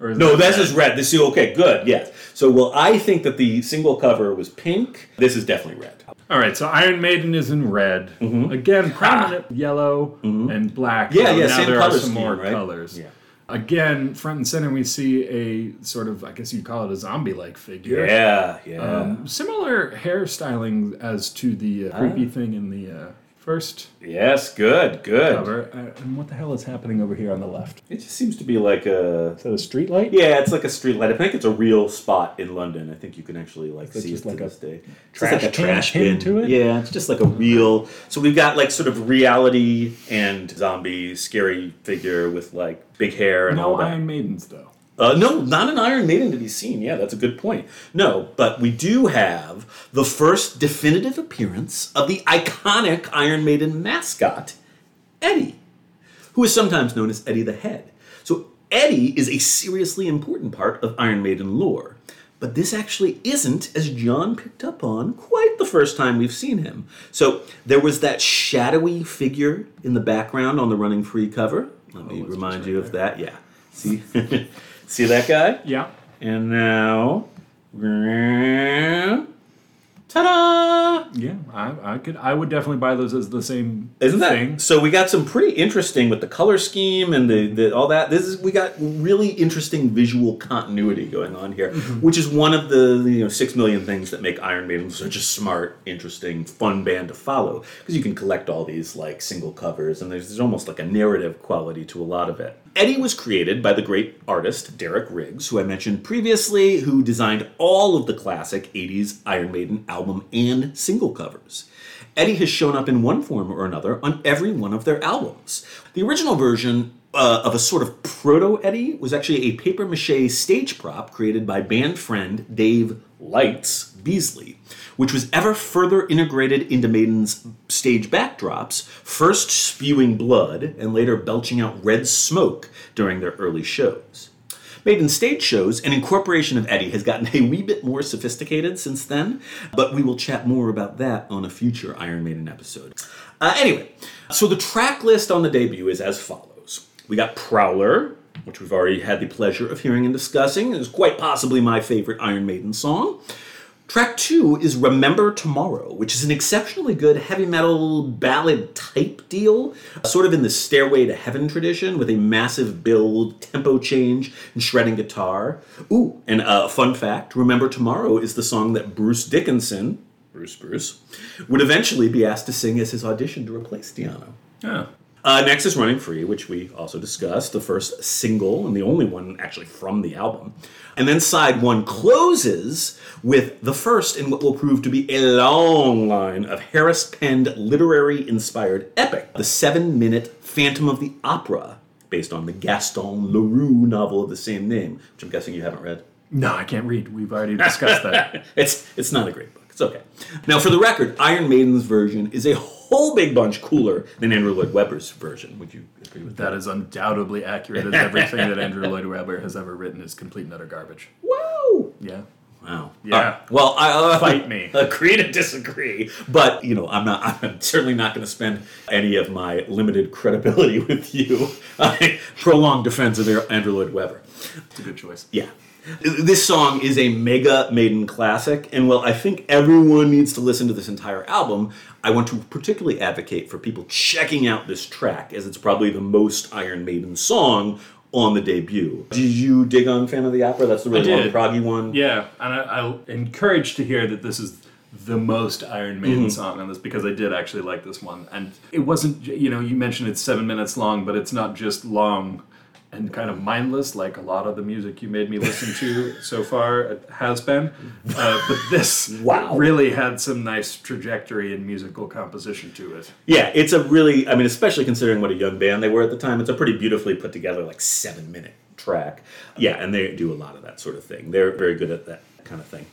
or is
No, this is red. This is okay. Good. Yes. So, well, I think that the single cover was pink. This is definitely red.
All right, so Iron Maiden is in red. Again, prominent yellow and black.
Mm-hmm. Yeah, yeah,
Now
same
there
color
are some
scheme,
more
right?
colors.
Yeah.
Again, front and center, we see a sort of, I guess you'd call it a zombie-like figure.
Yeah. Yeah.
Um, similar hairstyling as to the uh, creepy thing in the uh, first
yes. Good. Good.
cover. Uh, and what the hell is happening over here on the left?
It just seems to be like a.
Is that a street light?
Yeah, it's like a street light. I think it's a real spot in London. I think you can actually like
it
see
just
it
like
to
a
this day. It's
trash
like a trash bin
to it?
Yeah, it's just like a real. So we've got like sort of reality and zombie, scary figure with like big hair and all
No
that.
Iron Maidens, though.
Uh, no, not an Iron Maiden to be seen. Yeah, that's a good point. No, but we do have the first definitive appearance of the iconic Iron Maiden mascot, Eddie, who is sometimes known as Eddie the Head. So, Eddie is a seriously important part of Iron Maiden lore. But this actually isn't, as John picked up on, quite the first time we've seen him. So, there was that shadowy figure in the background on the Running Free cover. Let me
it's
remind you of that. Yeah. See? See that guy?
Yeah.
And now, ta-da!
Yeah, I, I could. I would definitely buy those as the same
Isn't that
thing.
so? We got some pretty interesting with the color scheme and the, the all that. This is we got really interesting visual continuity going on here,
Mm-hmm.
which is one of the you know six million things that make Iron Maiden such a smart, interesting, fun band to follow because you can collect all these like single covers and there's, there's almost like a narrative quality to a lot of it. Eddie was created by the great artist Derek Riggs, who I mentioned previously, who designed all of the classic 80s Iron Maiden album and single covers. Eddie has shown up in one form or another on every one of their albums. The original version uh, of a sort of proto Eddie was actually a paper mache stage prop created by band friend Dave Lights Beasley, which was ever further integrated into Maiden's stage backdrops, first spewing blood and later belching out red smoke during their early shows. Maiden stage shows and incorporation of Eddie has gotten a wee bit more sophisticated since then, but we will chat more about that on a future Iron Maiden episode. Uh, anyway, so the track list on the debut is as follows We got Prowler, which we've already had the pleasure of hearing and discussing. Is quite possibly my favorite Iron Maiden song. Track two is Remember Tomorrow, which is an exceptionally good heavy metal ballad type deal, sort of in the Stairway to Heaven tradition with a massive build, tempo change, and shredding guitar. Ooh, and a fun fact Remember Tomorrow is the song that Bruce Dickinson, Bruce Bruce, would eventually be asked to sing as his audition to replace Di'Anno.
Yeah.
Uh, next is Running Free, which we also discussed, the first single and the only one actually from the album. And then side one closes with the first in what will prove to be a long line of Harris penned literary inspired epic, the seven minute Phantom of the Opera, based on the Gaston Leroux novel of the same name, which I'm guessing you haven't read.
No, I can't read. We've already discussed that.
It's it's not a great book. It's okay. Now, for the record, Iron Maiden's version is a whole big bunch cooler than Andrew Lloyd Webber's version. Would you agree with that?
That is undoubtedly accurate, as everything that Andrew Lloyd Webber has ever written is complete and utter garbage.
Whoa!
Yeah.
Wow.
Yeah.
Right. Well, I uh,
Fight me.
Agree to disagree, but you know, I'm not. I'm certainly not going to spend any of my limited credibility with you. Prolonged defense of Andrew Lloyd Webber.
It's a good choice.
Yeah. This song is a mega Maiden classic, and while I think everyone needs to listen to this entire album. I want to particularly advocate for people checking out this track, as it's probably the most Iron Maiden song on the debut. Did you dig on Phantom of the Opera? That's the really long, proggy one.
Yeah, and I, I'm encouraged to hear that this is the most Iron Maiden mm-hmm. song on this because I did actually like this one, and it wasn't. You know, you mentioned it's seven minutes long, but it's not just long and kind of mindless like a lot of the music you made me listen to so far has been. Uh, but this
Wow.
really had some nice trajectory and musical composition to it.
Yeah, it's a really, I mean, especially considering what a young band they were at the time, it's a pretty beautifully put together, like seven minute track. Yeah, and they do a lot of that sort of thing. They're very good at that kind of thing.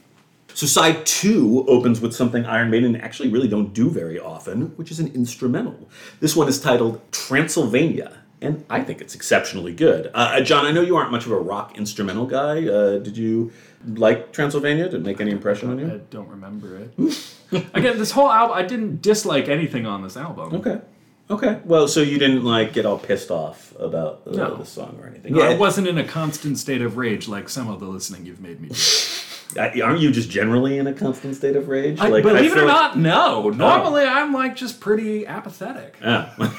So, side two opens with something Iron Maiden actually really don't do very often, which is an instrumental. This one is titled Transylvania, and I think it's exceptionally good. Uh, John, I know you aren't much of a rock instrumental guy. Uh, did you like Transylvania? Did it make any impression on you?
I don't remember it. Again, this whole album, I didn't dislike anything on this album.
Okay. Okay. Well, so you didn't like get all pissed off about uh,
No.
the song or anything?
No,
yeah.
I wasn't in a constant state of rage like some of the listening you've made me do.
I- aren't you just generally in a constant state of rage?
I,
Like, I
believe it
feel
or
like-
not, no. Normally, I'm like just pretty apathetic.
Yeah.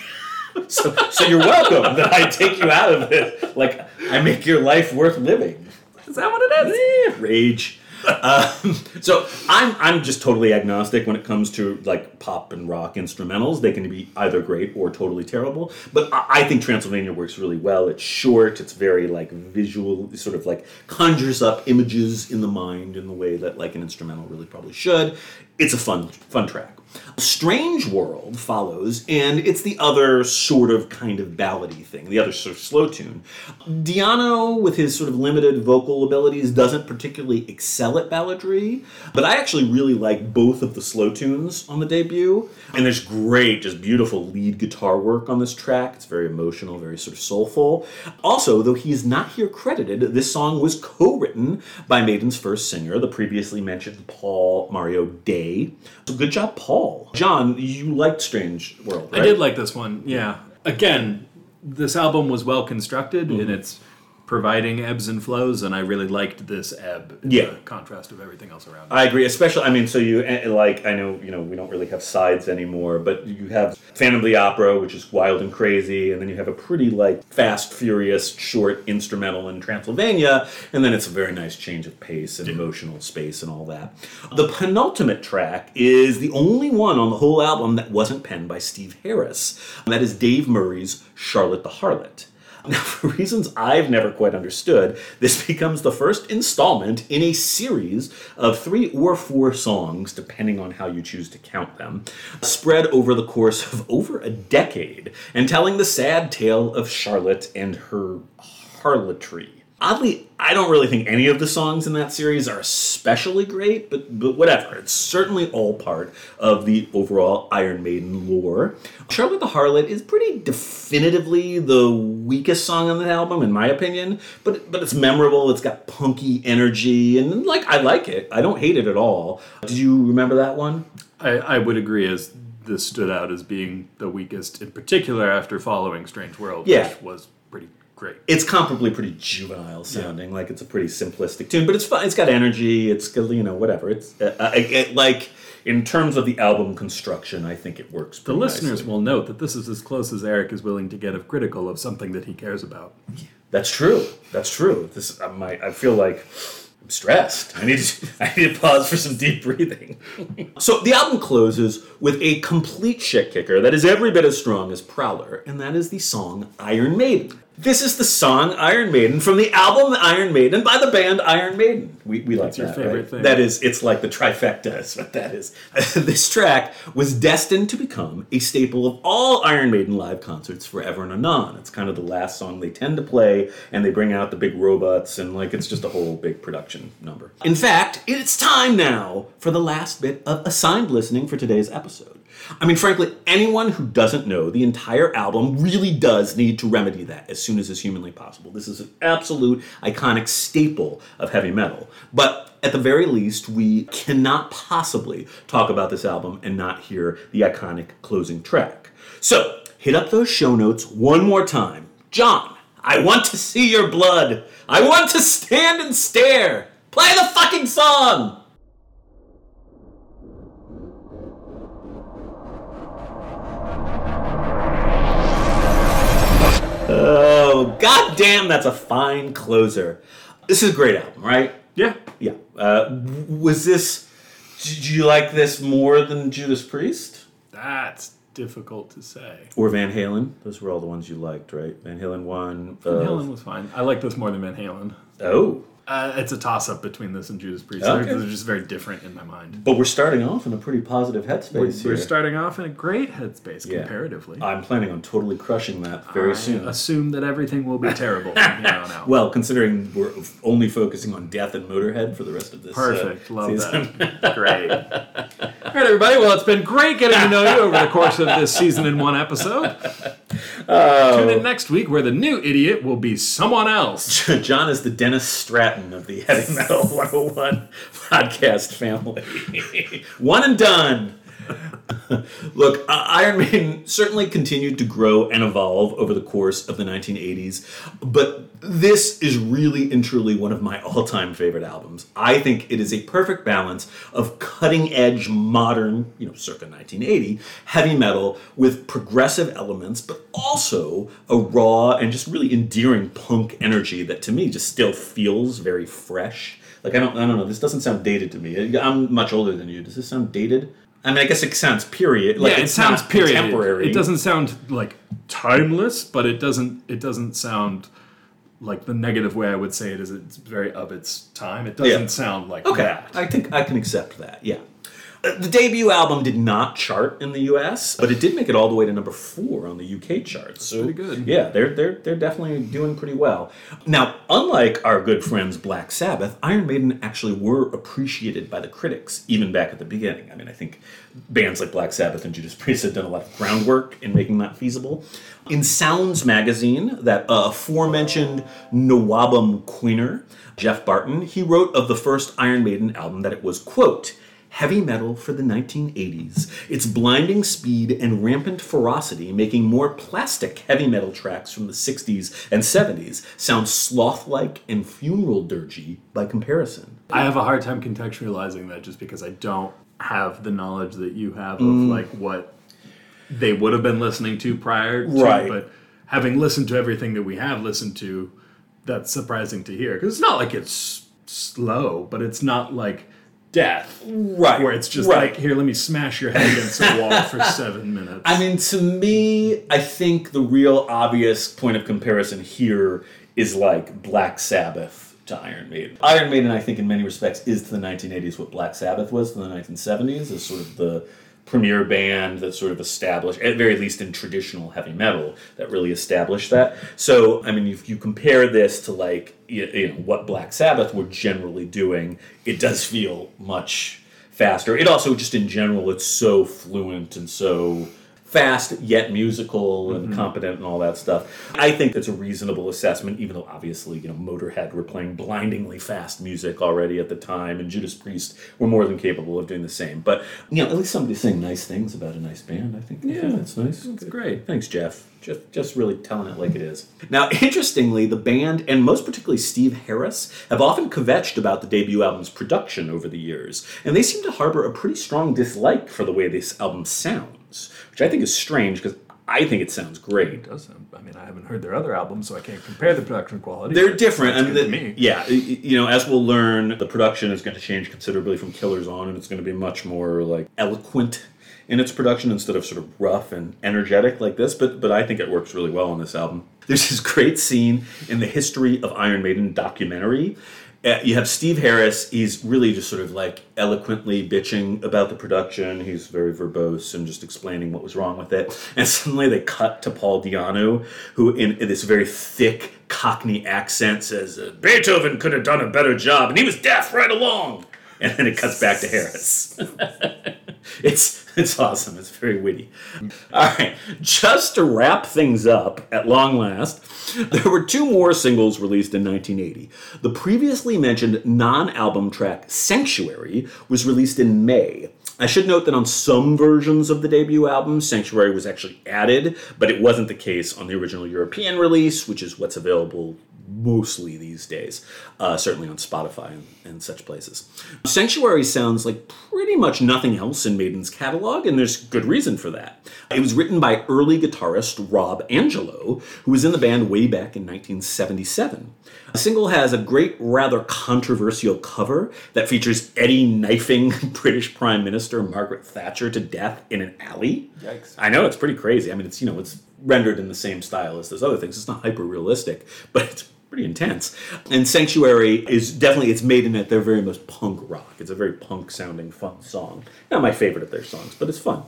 so, so you're welcome that I take you out of it. Like I make your life worth living.
Is that what it is?
Eh, rage. Um, so I'm I'm just totally agnostic when it comes to like pop and rock instrumentals. They can be either great or totally terrible. But I, I think Transylvania works really well. It's short. It's very like visual. Sort of like conjures up images in the mind in the way that like an instrumental really probably should. It's a fun fun track. Strange World follows, and it's the other sort of kind of ballady thing, the other sort of slow tune. Di'Anno, with his sort of limited vocal abilities, doesn't particularly excel at balladry, but I actually really like both of the slow tunes on the debut. And there's great, just beautiful lead guitar work on this track. It's very emotional, very sort of soulful. Also, though he is not here credited, this song was co written by Maiden's first singer, the previously mentioned Paul Mario Day. So good job, Paul. John, you liked Strange World, right?
I did like this one. Yeah. Again, this album was well constructed
Mm-hmm.
in its providing ebbs and flows, and I really liked this ebb.
Yeah.
the contrast of everything else around. it.
I agree, especially. I mean, so you eh, like. I know you know we don't really have sides anymore, but you have Phantom of the Opera, which is wild and crazy, and then you have a pretty like fast, furious, short instrumental in Transylvania, and then it's a very nice change of pace and emotional space and all that. The penultimate track is the only one on the whole album that wasn't penned by Steve Harris, and that is Dave Murray's Charlotte the Harlot. Now, for reasons I've never quite understood, this becomes the first installment in a series of three or four songs, depending on how you choose to count them, spread over the course of over a decade, and telling the sad tale of Charlotte and her harlotry. Oddly, I don't really think any of the songs in that series are especially great, but but whatever. It's certainly all part of the overall Iron Maiden lore. Charlotte the Harlot is pretty definitively the weakest song on the album, in my opinion. But but it's memorable. It's got punky energy, and like I like it. I don't hate it at all. Did you remember that one?
I, I would agree as this stood out as being the weakest, in particular after following Strange World,
Yeah.
which was great.
it's comparably pretty juvenile sounding. Like it's a pretty simplistic tune, but it's fun. It's got energy. It's you know whatever. It's uh, uh, it, like in terms of the album construction, I think it works.
The listeners
nicely.
will note that this is as close as Eric is willing to get of critical of something that he cares about.
That's true. That's true. This I might. I feel like. I'm stressed. I need to, I need to pause for some deep breathing. so the album closes with a complete shit kicker that is every bit as strong as Prowler, and that is the song Iron Maiden. This is the song Iron Maiden from the album Iron Maiden by the band Iron Maiden. We, we like
That's your
that,
favorite
right?
thing.
That is, it's like the trifecta is what that is. this track was destined to become a staple of all Iron Maiden live concerts forever and anon. It's kind of the last song they tend to play, and they bring out the big robots, and like it's just a whole big production number. In fact, it's time now for the last bit of assigned listening for today's episode. I mean, frankly, anyone who doesn't know the entire album really does need to remedy that as soon as is humanly possible. This is an absolute iconic staple of heavy metal. But at the very least, we cannot possibly talk about this album and not hear the iconic closing track. So, hit up those show notes one more time. John, I want to see your blood. I want to stand and stare. Play the fucking song. Oh, goddamn, that's a fine closer. This is a great album, right?
Yeah.
Yeah. Uh, was this. Did you like this more than Judas Priest?
That's difficult to say.
Or Van Halen? Those were all the ones you liked, right? Van Halen 1.
Van
uh,
Halen was fine. I like this more than Van Halen.
Oh.
Uh, it's a toss up between this and Judas Priest.
Okay.
They're, they're just very different in my mind.
But we're starting off in a pretty positive headspace
We're,
here.
we're starting off in a great headspace
Yeah.
comparatively.
I'm planning on totally crushing that very
I
soon.
assume that everything will be terrible from here on out.
Well, considering we're only focusing on Death and Motorhead for the rest of this. uh,
Perfect. Love
season.
that. Great. All right, everybody. Well, it's been great getting to know you over the course of this season in one episode.
Oh.
Tune in next week where the new idiot will be someone else.
John is the Dennis Stratton of the Heavy Metal 101 podcast family. One and done. Look, uh, Iron Maiden certainly continued to grow and evolve over the course of the 1980s, but this is really and truly one of my all time favorite albums. I think it is a perfect balance of cutting edge, modern, you know, circa 1980, heavy metal with progressive elements, but also a raw and just really endearing punk energy that to me just still feels very fresh. Like I don't, I don't know. This doesn't sound dated to me. I'm much older than you. Does this sound dated? I mean, I guess it sounds period. Like
yeah, it sounds period.
contemporary.
It doesn't sound like timeless, but it doesn't. It doesn't sound like the negative way I would say it is. It's very of its time. It doesn't
Yeah.
sound like
Okay,
that.
I think I can accept that. Yeah. The debut album did not chart in the U.S., but it did make it all the way to number four on the U.K. charts. So
pretty good.
Yeah, they're they're they're definitely doing pretty well. Now, unlike our good friends Black Sabbath, Iron Maiden actually were appreciated by the critics even back at the beginning. I mean, I think bands like Black Sabbath and Judas Priest had done a lot of groundwork in making that feasible. In Sounds magazine, that uh, aforementioned NWOBHM Queener, Geoff Barton, he wrote of the first Iron Maiden album that it was, quote, heavy metal for the 1980s. Its blinding speed and rampant ferocity making more plastic heavy metal tracks from the 60s and 70s sound sloth-like and funeral dirgy by comparison.
I have a hard time contextualizing that just because I don't have the knowledge that you have of
Mm.
like what they would have been listening to prior to
Right.
but having listened to everything that we have listened to that's surprising to hear because it's not like it's slow but it's not like death
Right.
where it's just
right.
like here let me smash your head against a wall for seven minutes
I mean, to me, I think the real obvious point of comparison here is like Black Sabbath to Iron Maiden. Iron Maiden, I think, in many respects, is to the 1980s what Black Sabbath was to the 1970s, as sort of the premier band that sort of established, at very least in traditional heavy metal, that really established that. So, I mean, if you compare this to like you know what Black Sabbath were generally doing, it does feel much faster. It also just in general, it's so fluent and so fast yet musical and mm-hmm. competent and all that stuff. I think it's a reasonable assessment, even though obviously, you know, Motorhead were playing blindingly fast music already at the time, and Judas Priest were more than capable of doing the same. But you know, at least somebody's saying nice things about a nice band. I think, I think
Yeah,
that's nice.
that's great.
Thanks, Geoff. Just, just really telling it like it is. Now, interestingly, the band, and most particularly Steve Harris, have often kvetched about the debut album's production over the years, and they seem to harbor a pretty strong dislike for the way this album sounds, which I think is strange because I think it sounds great.
it does sound, I mean I haven't heard their other albums so I can't compare the production quality
They're different. and the-
me.
Yeah, you know, as we'll learn, the production is going to change considerably from Killers on, and it's going to be much more like eloquent in its production instead of sort of rough and energetic like this. But but I think it works really well on this album. There's this great scene in the History of Iron Maiden documentary. Uh, you have Steve Harris. He's really just sort of like eloquently bitching about the production. He's very verbose and just explaining what was wrong with it. And suddenly they cut to Paul Di'Anno, who in, in this very thick Cockney accent says, Beethoven could have done a better job, and he was deaf right along. And then it cuts back to Harris. it's it's awesome. It's very witty. All right, just to wrap things up at long last, there were two more singles released in 1980. The previously mentioned non-album track "Sanctuary" was released in May. I should note that on some versions of the debut album, Sanctuary was actually added, but it wasn't the case on the original European release, which is what's available mostly these days, uh, certainly on Spotify and, and, such places. Sanctuary sounds like pretty much nothing else in Maiden's catalog, and there's good reason for that. It was written by early guitarist Rob Angelo, who was in the band way back in 1977. The single has a great, rather controversial cover that features Eddie knifing British Prime Minister Margaret Thatcher to death in an alley.
Yikes.
I know, it's pretty crazy. I mean, it's, you know, it's rendered in the same style as those other things. It's not hyper realistic, but it's pretty intense. And Sanctuary is definitely it's Maiden at their very most punk rock. It's a very punk sounding fun song. Not my favorite of their songs, but it's fun.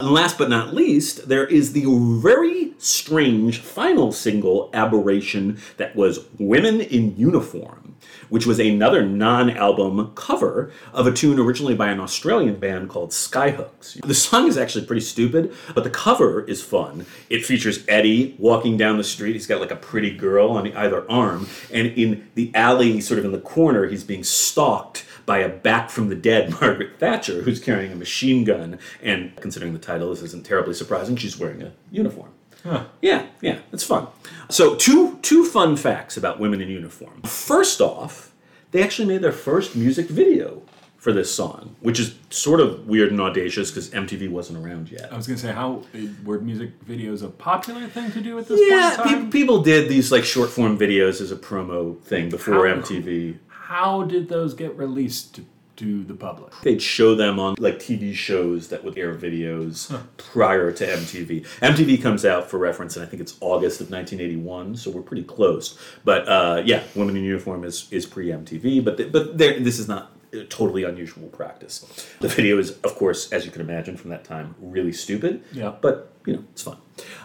And last but not least, there is the very strange final single aberration that was Women in Uniform which was another non album cover of a tune originally by an Australian band called Skyhooks. The song is actually pretty stupid, but the cover is fun. It features Eddie walking down the street. He's got like a pretty girl on either arm, and in the alley, sort of in the corner, he's being stalked by a back from the dead Margaret Thatcher, who's carrying a machine gun. And considering the title, this isn't terribly surprising. She's wearing a uniform. Huh. Yeah, yeah, it's fun. So two two fun facts about women in uniform. First off, they actually made their first music video for this song, which is sort of weird and audacious because MTV wasn't around yet.
I was gonna say, how eh, were music videos a popular thing to do at this
yeah,
point?
Yeah, pe- people did these like short form videos as a promo thing before how, MTV.
How did those get released to the public.
They'd show them on like TV shows that would air videos prior to MTV. MTV comes out for reference, and I think it's August of 1981, so we're pretty close. But uh, yeah, Women in Uniform is is pre MTV, but but this is not a totally unusual practice. The video is, of course, as you can imagine from that time, really stupid.
Yeah.
But you know, it's fun.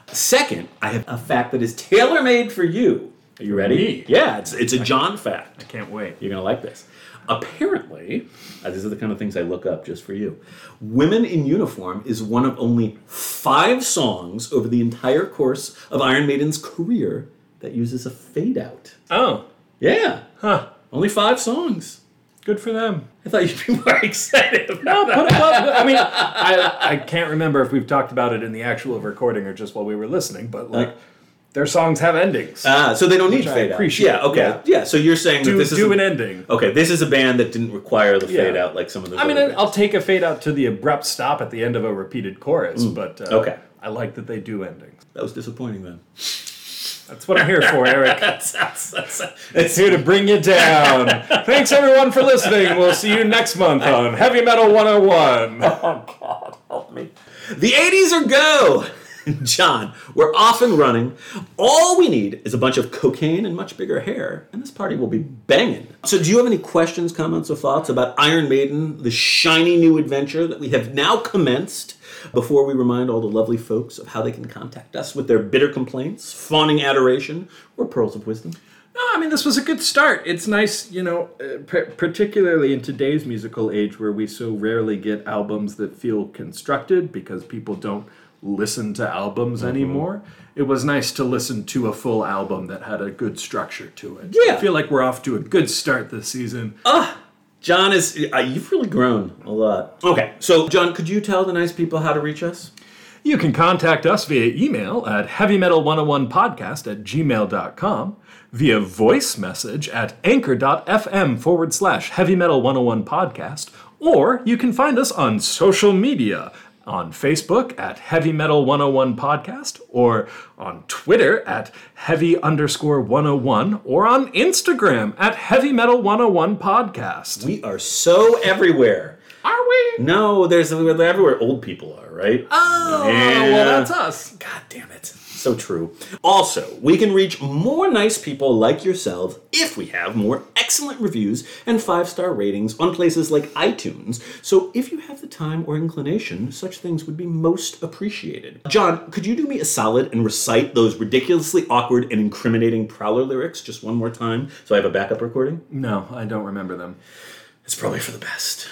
Second, I have a fact that is tailor made for you. Are you ready?
Me?
Yeah, it's it's a John fact.
I can't wait.
You're gonna like this. Apparently, uh, these are the kind of things I look up just for you. Women in Uniform is one of only five songs over the entire course of Iron Maiden's career that uses a fade out.
Oh.
Yeah.
Huh.
Only five songs.
Good for them.
I thought you'd be more excited.
no, put them up. I mean, I, I can't remember if we've talked about it in the actual recording or just while we were listening, but like. Uh, their songs have endings.
Ah, so they don't need fade
out.
Yeah, okay. Yeah. yeah. so you're saying
do,
that this
do
is
do an ending.
Okay, this is a band that didn't require the fade yeah. out like some of the.
I mean, bands. I'll take a fade out to the abrupt stop at the end of a repeated chorus, mm. but uh,
okay,
I like that they do endings.
That was disappointing then.
That's what I'm here for, Eric. That's it's here to bring you down. Thanks everyone for listening. We'll see you next month on Heavy Metal 101.
Oh God, help me. The 80s are go. John, we're off and running. All we need is a bunch of cocaine and much bigger hair, and this party will be banging. So, do you have any questions, comments, or thoughts about Iron Maiden, the shiny new adventure that we have now commenced? Before we remind all the lovely folks of how they can contact us with their bitter complaints, fawning adoration, or pearls of wisdom.
No, I mean this was a good start. It's nice, you know, uh, particularly in today's musical age where we so rarely get albums that feel constructed because people don't listen to albums mm-hmm. anymore. It was nice to listen to a full album that had a good structure to it.
Yeah.
I feel like we're off to a good start this season.
Ah, John is uh, you've really grown a lot. Okay, so John, could you tell the nice people how to reach us?
You can contact us via email at heavymetal101podcast at gmail.com, via voice message at anchor.fm forward slash heavymetal101podcast, or you can find us on social media on Facebook at Heavy Metal 101 Podcast, or on Twitter at Heavy underscore 101, or on Instagram at Heavy Metal 101 Podcast.
We are so everywhere.
Are we?
No, there's everywhere old people are, right?
Oh, yeah. well, that's us.
God damn it. So true. Also, we can reach more nice people like yourselves if we have more excellent reviews and five star ratings on places like iTunes. So, if you have the time or inclination, such things would be most appreciated. John, could you do me a solid and recite those ridiculously awkward and incriminating Prowler lyrics just one more time so I have a backup recording?
No, I don't remember them.
It's probably for the best.